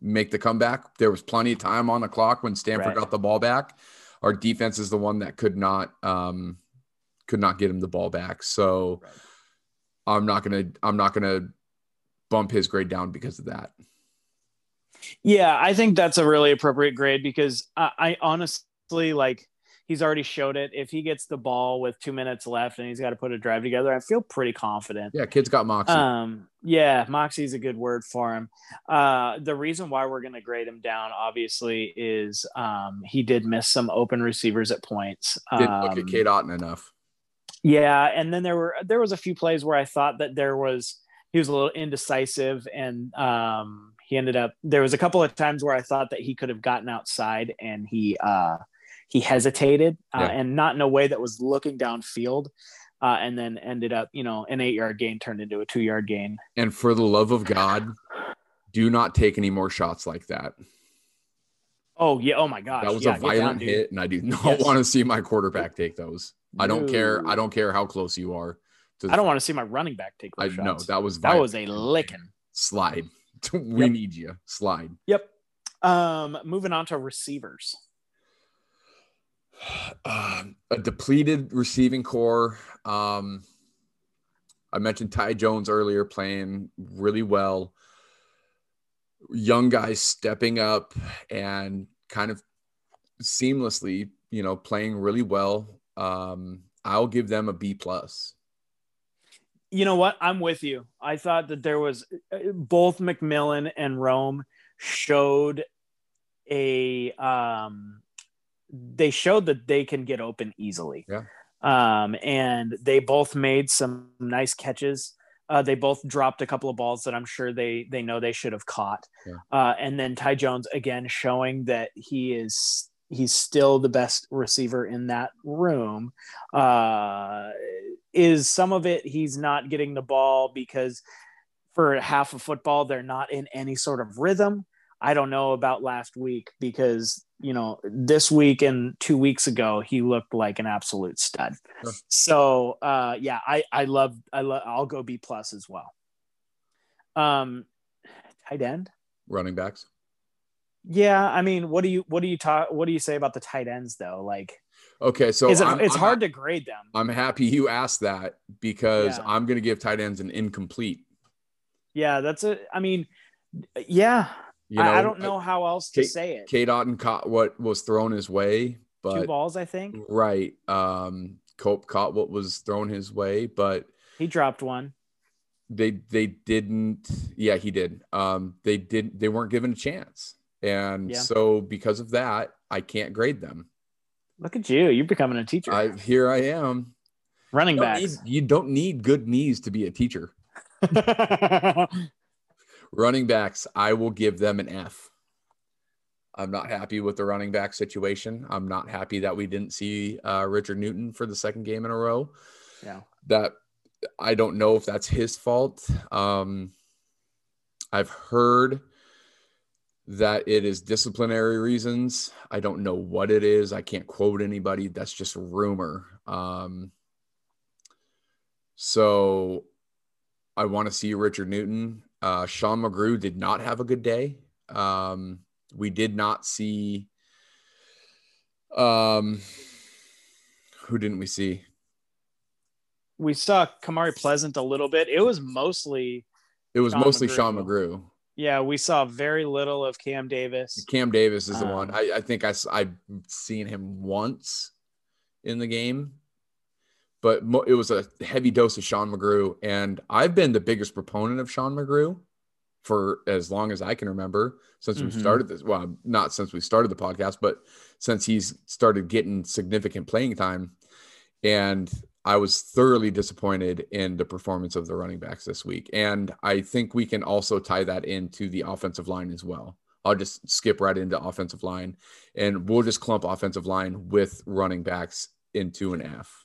S3: make the comeback. There was plenty of time on the clock when Stanford
S2: Right.
S3: got the ball back. Our defense is the one that could not um, could not get him the ball back. So
S2: Right.
S3: I'm not gonna I'm not gonna bump his grade down because of that.
S2: Yeah, I think that's a really appropriate grade because I, I honestly like he's already showed it. If he gets the ball with two minutes left and he's got to put a drive together, I feel pretty confident.
S3: Yeah, kid's got moxie.
S2: Um, yeah, Moxie's a good word for him. Uh, the reason why we're going to grade him down, obviously, is um, he did miss some open receivers at points.
S3: Didn't look
S2: Um,
S3: at Cade Otton enough.
S2: yeah, and then there were there was a few plays where I thought that there was he was a little indecisive, and um, he ended up. There was a couple of times where I thought that he could have gotten outside, and he uh, he hesitated, uh,
S3: Yeah.
S2: and not in a way that was looking downfield, uh, and then ended up, you know, an eight yard gain turned into a two yard gain.
S3: And for the love of God, do not take any more shots like that.
S2: Oh yeah! Oh my gosh!
S3: that was
S2: yeah,
S3: a
S2: get down,
S3: violent hit, and I do not
S2: Yes.
S3: want to see my quarterback take those. I don't care. I don't care how close you are. To
S2: I don't want to see my running back take
S3: I
S2: those
S3: know
S2: shots.
S3: that was
S2: that was a licking.
S3: slide. we
S2: Yep.
S3: need you. Slide.
S2: Yep. Um, moving on to receivers.
S3: Um, a depleted receiving core. Um, I mentioned Ty Jones earlier playing really well. Young guys stepping up and kind of seamlessly, you know, playing really well. Um, I'll give them a B plus.
S2: You know what? I'm with you. I thought that there was uh, both McMillan and Rome showed a um they showed that they can get open easily.
S3: Yeah.
S2: Um and they both made some nice catches. Uh, they both dropped a couple of balls that I'm sure they they know they should have caught.
S3: Yeah.
S2: Uh, and then Ty Jones again showing that he is he's still the best receiver in that room. Uh, is some of it he's not getting the ball because for half of football they're not in any sort of rhythm. I don't know about last week because you know this week and two weeks ago he looked like an absolute stud.
S3: Sure.
S2: So uh, yeah, I I love I love I'll go B plus as well. Um, tight end.
S3: Running backs.
S2: Yeah, I mean, what do you what do you talk what do you say about the tight ends though? Like,
S3: Okay, so
S2: is it,
S3: I'm-
S2: it's
S3: I'm
S2: hard to grade them.
S3: I'm happy you asked that because
S2: Yeah.
S3: I'm going to give tight ends an incomplete.
S2: Yeah, that's a. I mean, yeah,
S3: You know,
S2: I, I don't know how else to
S3: Cade-
S2: say it.
S3: Cade Otton caught what was thrown his way, but Two
S2: balls, I think
S3: right, um, Culp caught what was thrown his way, but
S2: he dropped one.
S3: they they didn't. Yeah, he did. Um, they did. They weren't given a chance, and
S2: Yeah.
S3: so because of that, I can't grade them.
S2: Look at you, you're becoming a teacher.
S3: I here I am.
S2: Running
S3: need, you don't need good knees to be a teacher. Running backs, I will give them an F. I'm not happy with the running back situation. I'm not happy that we didn't see uh, Richard Newton for the second game in a row.
S2: yeah,
S3: That I don't know if that's his fault. Um, I've heard that it is disciplinary reasons. I don't know what it is. I can't quote anybody. That's just rumor. Um, So I want to see Richard Newton. Uh, Sean McGrew did not have a good day. Um, we did not see. Um, who didn't we see?
S2: We saw Kamari Pleasant a little bit. It was mostly.
S3: It was
S2: Sean
S3: mostly
S2: McGrew.
S3: Sean McGrew.
S2: Yeah, we saw very little of Cam Davis.
S3: Cam Davis is the
S2: Um,
S3: one. I, I think I, I've seen him once in the game, but mo- it was a heavy dose of Sean McGrew. And I've been the biggest proponent of Sean McGrew for as long as I can remember since
S2: Mhm.
S3: we started this. Well, not since we started the podcast, but since he's started getting significant playing time. And I was thoroughly disappointed in the performance of the running backs this week. And I think we can also tie that into the offensive line as well. I'll just skip right into offensive line and we'll just clump offensive line with running backs into an F.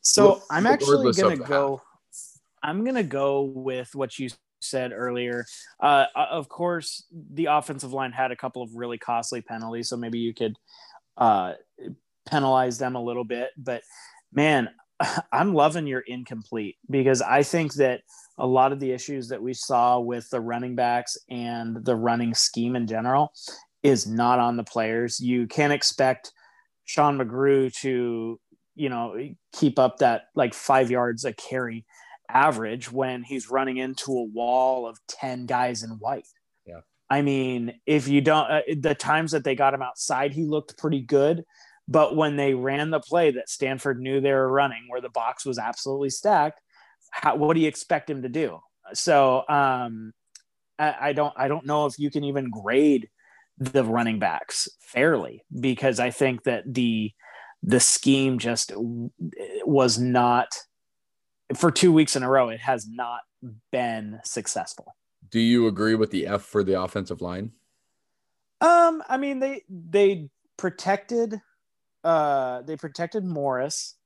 S2: So I'm actually gonna go. I'm gonna go with what you said earlier. Uh, of course, the offensive line had a couple of really costly penalties, so maybe you could uh, penalize them a little bit. But man, I'm loving your incomplete because I think that a lot of the issues that we saw with the running backs and the running scheme in general is not on the players. You can't expect Sean McGrew to, you know, keep up that like five yards a carry average when he's running into a wall of 10 guys in white.
S3: Yeah.
S2: I mean, if you don't, uh, the times that they got him outside, he looked pretty good. But when they ran the play that Stanford knew they were running, where the box was absolutely stacked, how, what do you expect him to do? So um, I, I don't, I don't know if you can even grade the running backs fairly because I think that the the scheme just was not for two weeks in a row. It has not been successful.
S3: Do you agree with the F for the offensive line?
S2: Um, I mean they they protected uh they protected Morris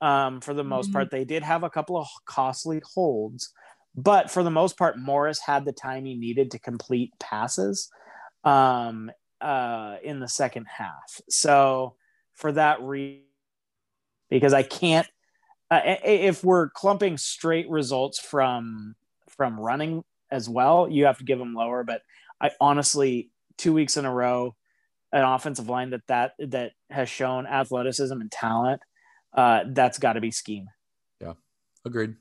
S2: um for the most part. They did have a couple of costly holds, but for the most part, Morris had the time he needed to complete passes um uh in the second half. So for that reason because I can't uh, if we're clumping straight results from from running as well, you have to give them lower. But I honestly, two weeks in a row, an offensive line that that that has shown athleticism and talent, uh, that's got to be scheme.
S3: Yeah, agreed.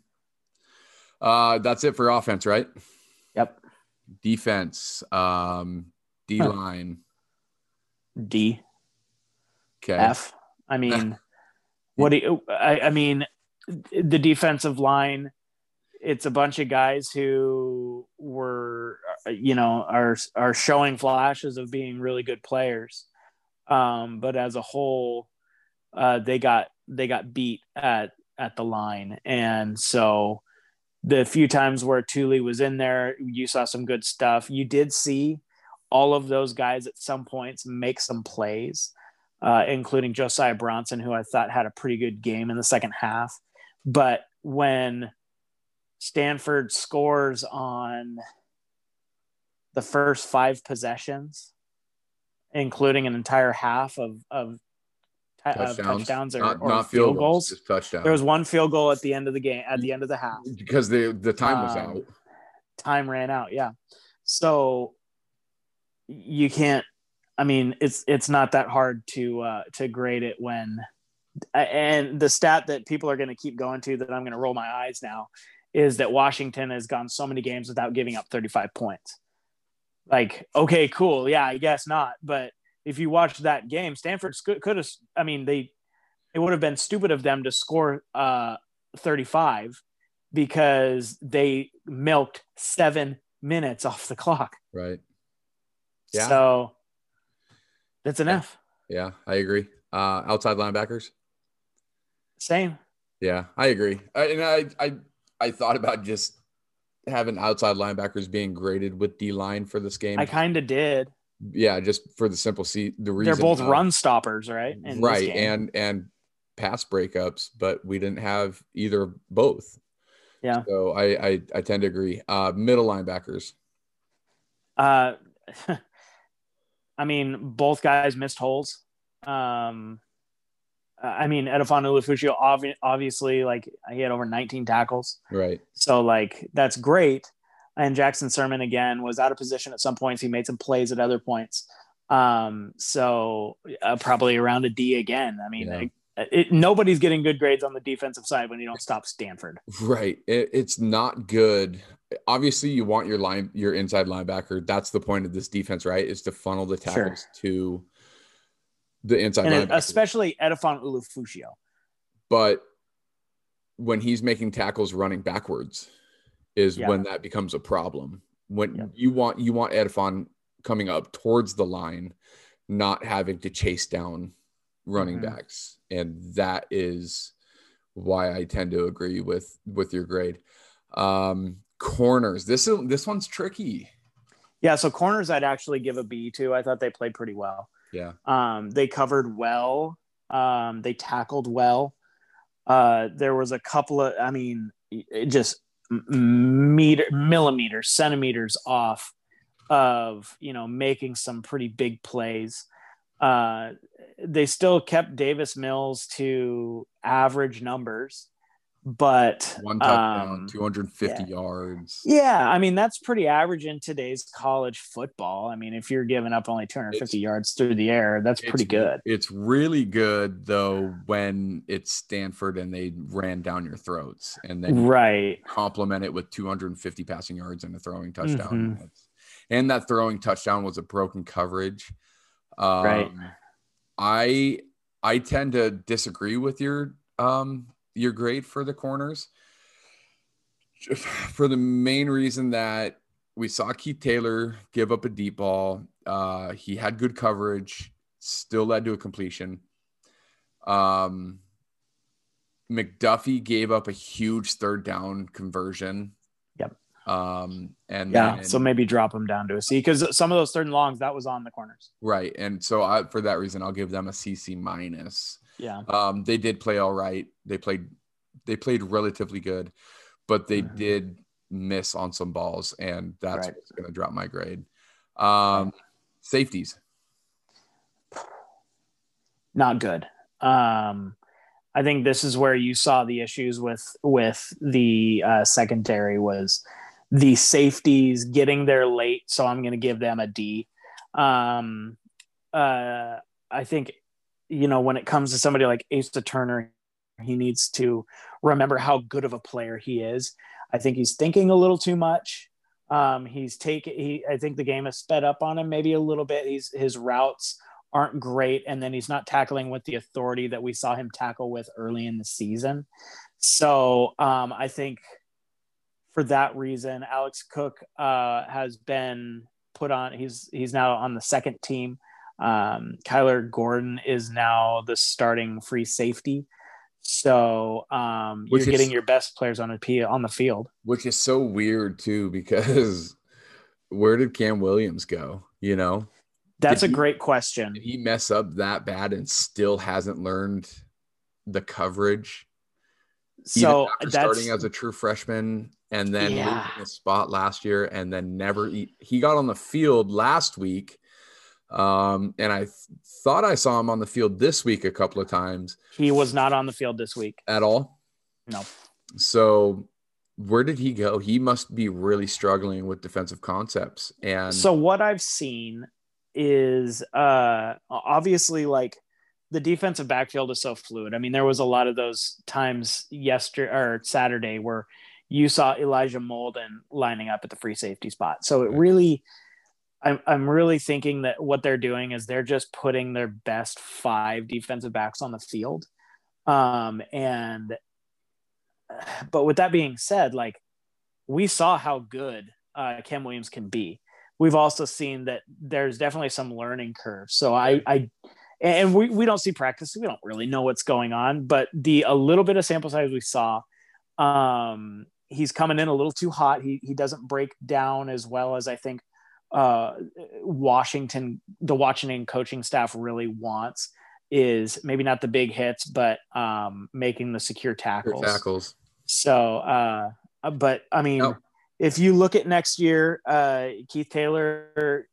S3: Uh, that's it for offense, right?
S2: Yep.
S3: Defense, um, D line.
S2: D
S3: Okay.
S2: F. I mean, what do you? I, I mean, the defensive line. It's a bunch of guys who were, you know, are are showing flashes of being really good players, um, but as a whole, uh, they got they got beat at at the line, and so the few times where Tuli was in there, you saw some good stuff. You did see all of those guys at some points make some plays uh, including Josiah Bronson, who I thought had a pretty good game in the second half. But when Stanford scores on the first five possessions, including an entire half of, of, of
S3: Touchdowns,
S2: touchdowns or,
S3: not,
S2: or
S3: not
S2: field goals.
S3: just touchdowns.
S2: There was one field goal at the end of the game, at the end of the half
S3: because the the time was
S2: Um,
S3: out.
S2: time ran out yeah so you can't i mean it's it's not that hard to uh to grade it when and the stat that people are going to keep going to that i'm going to roll my eyes now is that washington has gone so many games without giving up 35 points like okay cool yeah i guess not but if you watch that game stanford could have i mean they it would have been stupid of them to score uh 35 because they milked seven minutes off the clock.
S3: Right. Yeah.
S2: So that's enough
S3: Yeah. Yeah, I agree. Uh, outside linebackers.
S2: Same.
S3: Yeah, I agree. I, and I, I, I thought about just having outside linebackers being graded with D line for this game.
S2: I kind of did.
S3: yeah, just for the simple see the reason
S2: They're both
S3: of-
S2: run stoppers, right? in this
S3: right, and and pass breakups, but we didn't have either both.
S2: Yeah.
S3: So I I, I tend to agree. Uh, middle linebackers.
S2: Uh, I mean, both guys missed holes. Um, I mean, Edefuan obvi- obviously, like he had over 19 tackles.
S3: Right.
S2: So, like, that's great. And Jackson Sirmon, again, was out of position at some points. He made some plays at other points. Um, so, uh, probably around a D again. I mean,
S3: Yeah.
S2: it, it, nobody's getting good grades on the defensive side when you don't stop Stanford.
S3: Right. It, it's not good. Obviously, you want your line, your inside linebacker. That's the point of this defense, right? Is to funnel the
S2: Sure.
S3: tackles to the inside
S2: And especially Edefuan Ulofoshio.
S3: but when he's making tackles running backwards is
S2: Yeah.
S3: when that becomes a problem. When
S2: Yeah.
S3: you want you want Edefuan coming up towards the line, not having to chase down running
S2: Mhm.
S3: backs, and that is why I tend to agree with with your grade. Um, corners. This is this one's tricky.
S2: Yeah, so corners I'd actually give a B to. I thought they played pretty well.
S3: Yeah.
S2: Um, they covered well. Um, they tackled well. Uh, there was a couple of, I mean, just meter, millimeters, centimeters off of, you know, making some pretty big plays. Uh, they still kept Davis Mills to average numbers, but
S3: One touchdown,
S2: um,
S3: 250
S2: yeah.
S3: yards.
S2: yeah, I mean that's pretty average in today's college football. I mean, if you're giving up only 250
S3: It's-
S2: yards through the air, that's pretty good.
S3: It's really good though when it's Stanford and they ran down your throats and then
S2: Right.
S3: complement it with 250 passing yards and a throwing touchdown.
S2: Mhm.
S3: And that throwing touchdown was a broken coverage. Um,
S2: Right.
S3: I I tend to disagree with your um your grade for the corners for the main reason that we saw Keith Taylor give up a deep ball. Uh, he had good coverage, still led to a completion. Um, McDuffie gave up a huge third down conversion.
S2: Yep.
S3: Um, and
S2: Yeah.
S3: then-
S2: so maybe drop them down to a C because some of those third and longs that was on the corners.
S3: right, and so I for that reason I'll give them a CC minus.
S2: Yeah.
S3: Um, they did play all right. They played they played relatively good, but they
S2: Mhm.
S3: did miss on some balls, and that's
S2: Right.
S3: what's going to drop my grade. Um, safeties.
S2: Not good. Um, I think this is where you saw the issues with with the uh, secondary was the safeties getting there late. So I'm going to give them a D. Um, uh, I think you know when it comes to somebody like Asa Turner, he needs to remember how good of a player he is. I think he's thinking a little too much. Um, he's taken. He, I think the game has sped up on him maybe a little bit. He's his routes aren't great, and then he's not tackling with the authority that we saw him tackle with early in the season. So um, I think for that reason, Alex Cook uh, has been put on. He's he's now on the second team. Um, Kyler Gordon is now the starting free safety. So um, you're
S3: is-
S2: getting your best players on the on the field.
S3: which is so weird too because where did Cam Williams go? You know,
S2: That's
S3: Did
S2: a
S3: he-
S2: great question.
S3: he mess up that bad and still hasn't learned the coverage?
S2: So
S3: starting as a true freshman and then
S2: Yeah.
S3: losing a spot last year and then never he, he got on the field last week. Um, and I th- thought I saw him on the field this week a couple of times
S2: he was not on the field this week.
S3: at all.
S2: No.
S3: So where did he go? He must be really struggling with defensive concepts. And
S2: so what I've seen is uh obviously like the defensive backfield is so fluid. I mean, there was a lot of those times yesterday or Saturday where you saw Elijah Molden lining up at the free safety spot. So it really I'm I'm really thinking that what they're doing is they're just putting their best five defensive backs on the field. Um and but with that being said, like we saw how good uh, Cam Williams can be. We've also seen that there's definitely some learning curve. So I, I, and we, we don't see practice. We don't really know what's going on, but the, a little bit of sample size we saw, um, he's coming in a little too hot. He, he doesn't break down as well as I think uh, Washington, the Washington coaching staff really wants is maybe not the big hits, but um, making the secure tackles.
S3: tackles.
S2: So, uh, but I mean,
S3: No.
S2: if you look at next year, uh, Keith Taylor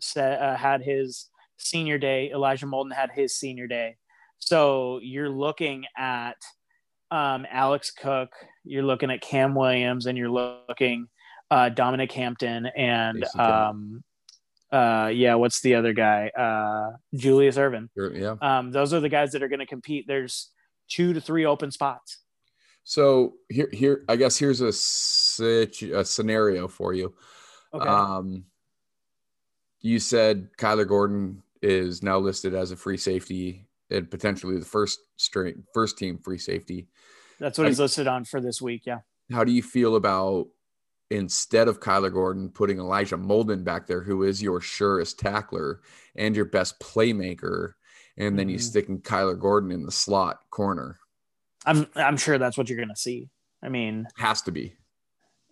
S2: said, uh, had his senior day. Elijah Molden had his senior day. So you're looking at um, Alex Cook, you're looking at Cam Williams, and you're looking uh, Dominic Hampton and um, uh, yeah, what's the other guy? Uh, Julius Irvin.
S3: Yeah.
S2: Um, those are the guys that are going to compete. There's two to three open spots.
S3: So here, here, I guess here's a, situ- a scenario for you.
S2: Okay.
S3: Um, you said Kyler Gordon is now listed as a free safety and potentially the first string, first team free safety.
S2: That's what he's listed on for this week. Yeah.
S3: How do you feel about instead of Kyler Gordon putting Elijah Molden back there, who is your surest tackler and your best playmaker, and then mm-hmm. you sticking Kyler Gordon in the slot corner?
S2: I'm I'm sure that's what you're going to see. I mean,
S3: has to be.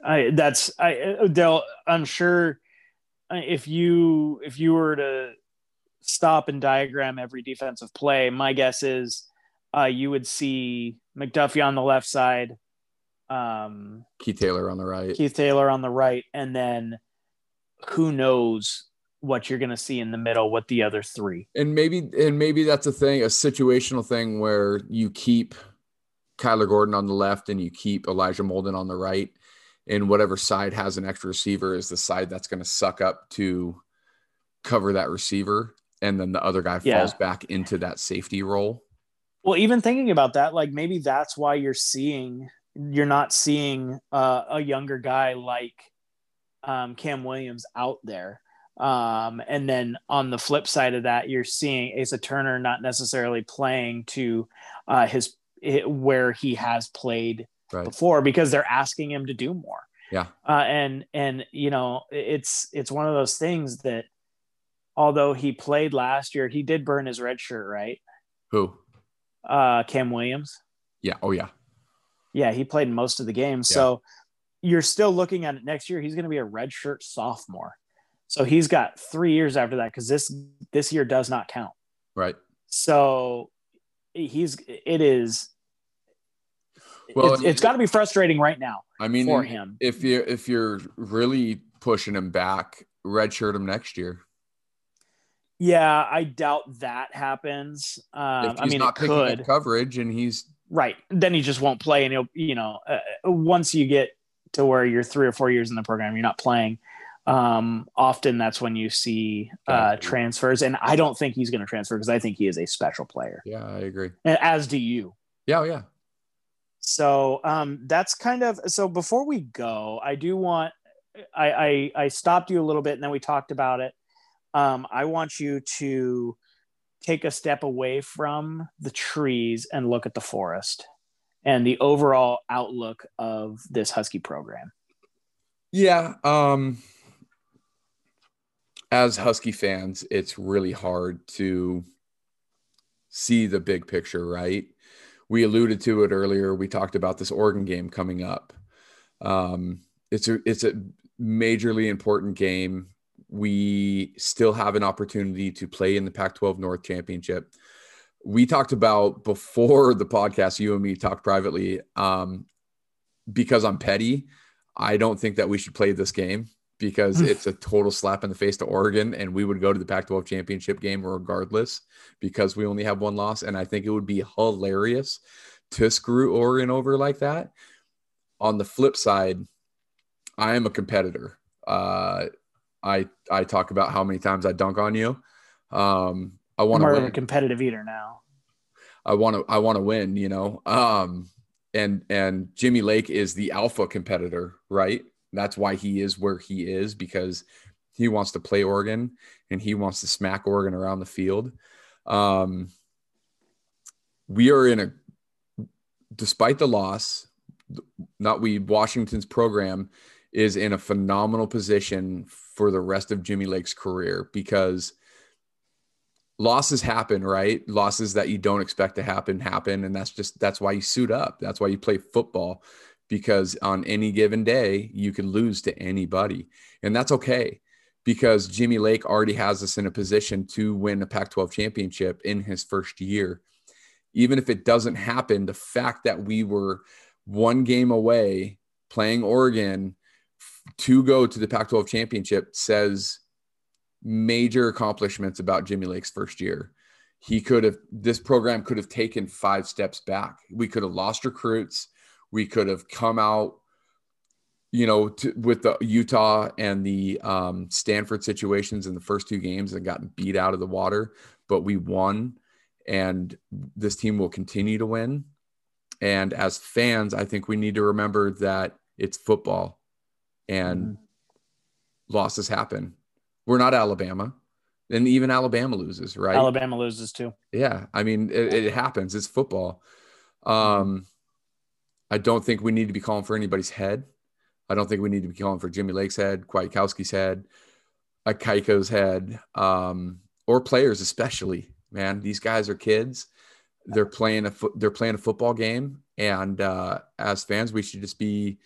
S2: I that's I they'll I'm sure if you if you were to stop and diagram every defensive play, my guess is uh, you would see McDuffie on the left side, um,
S3: Keith Taylor on the right,
S2: Keith Taylor on the right, and then who knows what you're going to see in the middle with the other three.
S3: And maybe and maybe that's a thing, a situational thing where you keep Kyler Gordon on the left and you keep Elijah Molden on the right. And whatever side has an extra receiver is the side that's going to suck up to cover that receiver. And then the other guy yeah. falls back into that safety role.
S2: Well, even thinking about that, like maybe that's why you're seeing, you're not seeing uh, a younger guy like um, Cam Williams out there. Um, and then on the flip side of that, you're seeing Asa Turner not necessarily playing to uh, his where he has played right. before because they're asking him to do more.
S3: Yeah.
S2: Uh, and and you know it's it's one of those things that although he played last year, he did burn his red shirt, right?
S3: Who?
S2: Uh, Cam Williams.
S3: Yeah. Oh yeah.
S2: Yeah, he played most of the games. Yeah. So you're still looking at it next year. He's going to be a red shirt sophomore. So he's got three years after that because this this year does not count.
S3: Right.
S2: So he's it is well it's, it's got to be frustrating right now
S3: i mean
S2: for him
S3: if you if you're really pushing him back redshirt him next year
S2: yeah i doubt that happens um i mean it could
S3: coverage and he's
S2: right then he just won't play and he'll you know uh, once you get to where you're three or four years in the program you're not playing um, often that's when you see uh, transfers, and I don't think he's going to transfer because I think he is a special player.
S3: Yeah, I agree.
S2: As do you.
S3: Yeah, oh, yeah.
S2: So um, that's kind of so. Before we go, I do want I, I I stopped you a little bit, and then we talked about it. Um, I want you to take a step away from the trees and look at the forest and the overall outlook of this Husky program.
S3: Yeah. Um, as Husky fans, it's really hard to see the big picture, right? We alluded to it earlier. We talked about this Oregon game coming up. Um, it's a it's a majorly important game. We still have an opportunity to play in the Pac-12 North Championship. We talked about before the podcast. You and me talked privately. Um, because I'm petty, I don't think that we should play this game because it's a total slap in the face to Oregon, and we would go to the Pac 12 championship game regardless because we only have one loss. And I think it would be hilarious to screw Oregon over like that. On the flip side, I am a competitor. Uh, I I talk about how many times I dunk on you. Um, I want to
S2: a competitive eater now.
S3: I want to I want to win. You know. Um, and and Jimmy Lake is the alpha competitor, right? That's why he is where he is because he wants to play Oregon and he wants to smack Oregon around the field. Um, we are in a, despite the loss, not we, Washington's program is in a phenomenal position for the rest of Jimmy Lake's career because losses happen, right? Losses that you don't expect to happen happen. And that's just, that's why you suit up. That's why you play football because on any given day you can lose to anybody and that's okay because Jimmy Lake already has us in a position to win a Pac-12 championship in his first year even if it doesn't happen the fact that we were one game away playing Oregon to go to the Pac-12 championship says major accomplishments about Jimmy Lake's first year he could have this program could have taken five steps back. We could have lost recruits. We could have come out, you know, to, with the Utah and the um, Stanford situations in the first two games and gotten beat out of the water, but we won, and this team will continue to win. And as fans, I think we need to remember that it's football, and mm-hmm. losses happen. We're not Alabama and even Alabama loses, right?
S2: Alabama loses too.
S3: Yeah, I mean it, it happens. It's football. Um, I don't think we need to be calling for anybody's head. I don't think we need to be calling for Jimmy Lake's head, Kwiatkowski's head, Ikaika's head, um, or players especially. Man, these guys are kids. They're playing a fo- they're playing a football game, and uh, as fans, we should just be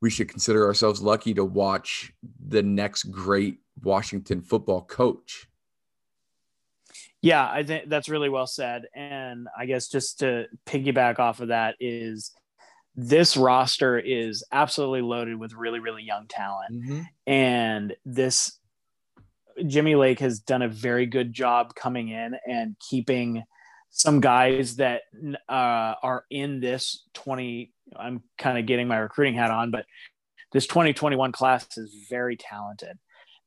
S3: we should consider ourselves lucky to watch the next great Washington football coach
S2: yeah, I think that's really well said. And I guess just to piggyback off of that is this roster is absolutely loaded with really, really young talent. Mm-hmm. And this Jimmy Lake has done a very good job coming in and keeping some guys that uh, are in this 20. I'm kind of getting my recruiting hat on, but this 2021 class is very talented.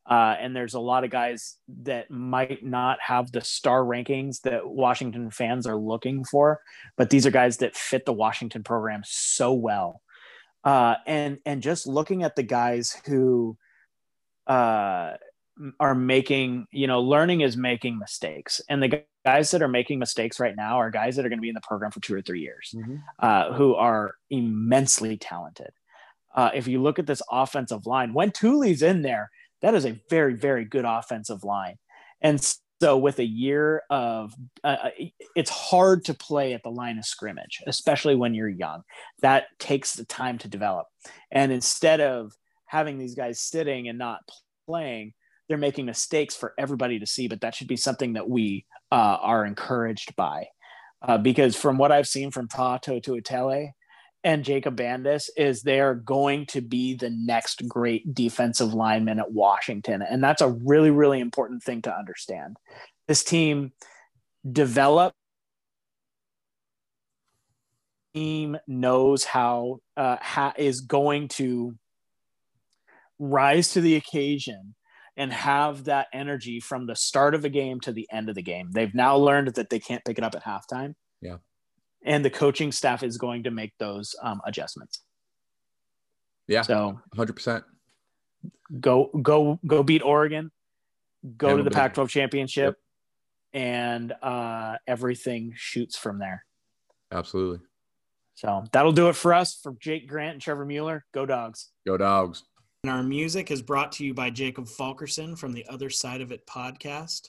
S2: Uh, and there's a lot of guys that might not have the star rankings that Washington fans are looking for, but these are guys that fit the Washington program so well. Uh, and and just looking at the guys who uh, are making, you know, learning is making mistakes, and the guys that are making mistakes right now are guys that are going to be in the program for two or three years, mm-hmm. Uh, who are immensely talented. Uh, if you look at this offensive line, when Tuli's in there that is a very, very good offensive line. And so, with a year of, uh, uh, it's hard to play at the line of scrimmage, especially when you're young. That takes the time to develop. And instead of having these guys sitting and not playing, they're making mistakes for everybody to see. But that should be something that we uh, are encouraged by. Uh, because from what I've seen from Faatui Tuitele, and Jacob Bandes is they're going to be the next great defensive lineman at Washington. And that's a really, really important thing to understand. This team develop team knows how uh, going to rise to the occasion and have that energy from the start of the game to the end of the game. They've now learned that they can't pick it up at halftime.
S3: Yeah
S2: and the coaching staff is going to make those um, adjustments.
S3: Yeah.
S2: So
S3: 100%.
S2: Go go go beat Oregon. Go to the Pac-12 championship, yep. and uh, everything shoots from there.
S3: Absolutely.
S2: So that'll do it for us. For Jake Grant and Trevor Mueller, go dogs.
S3: Go dogs.
S2: And our music is brought to you by Jacob Falkerson from the Other Side of It podcast.